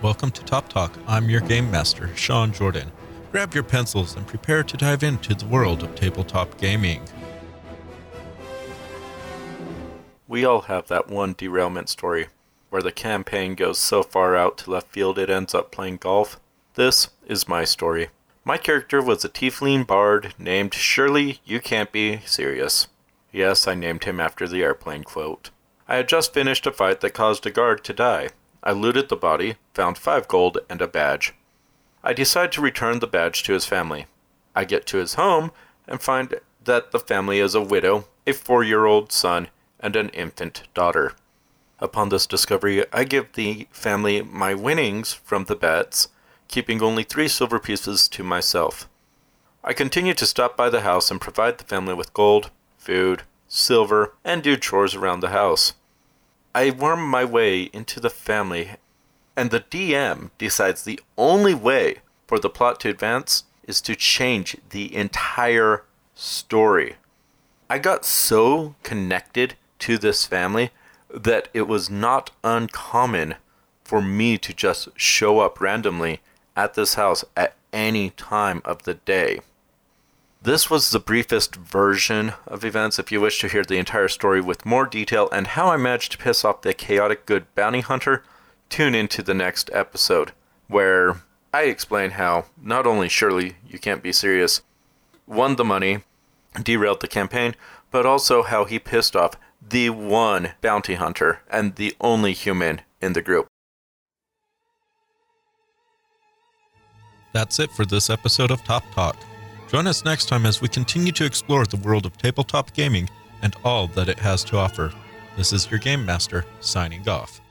welcome to Top Talk. I'm your game master, Sean Jordan. Grab your pencils and prepare to dive into the world of tabletop gaming. We all have that one derailment story where the campaign goes so far out to left field it ends up playing golf. This is my story. My character was a tiefling bard named Shirley You Can't Be Serious. Yes, I named him after the airplane quote. I had just finished a fight that caused a guard to die. I looted the body, found five gold, and a badge. I decide to return the badge to his family. I get to his home and find that the family is a widow, a four year old son, and an infant daughter. Upon this discovery, I give the family my winnings from the bets, keeping only three silver pieces to myself. I continue to stop by the house and provide the family with gold, food, silver, and do chores around the house. I worm my way into the family, and the DM decides the only way for the plot to advance is to change the entire story. I got so connected to this family that it was not uncommon for me to just show up randomly at this house at any time of the day. This was the briefest version of events. If you wish to hear the entire story with more detail and how I managed to piss off the chaotic good bounty hunter, tune into the next episode, where I explain how not only Shirley You Can't Be Serious won the money, derailed the campaign, but also how he pissed off the one bounty hunter and the only human in the group. That's it for this episode of Top Talk. Join us next time as we continue to explore the world of tabletop gaming and all that it has to offer. This is your Game Master, signing off.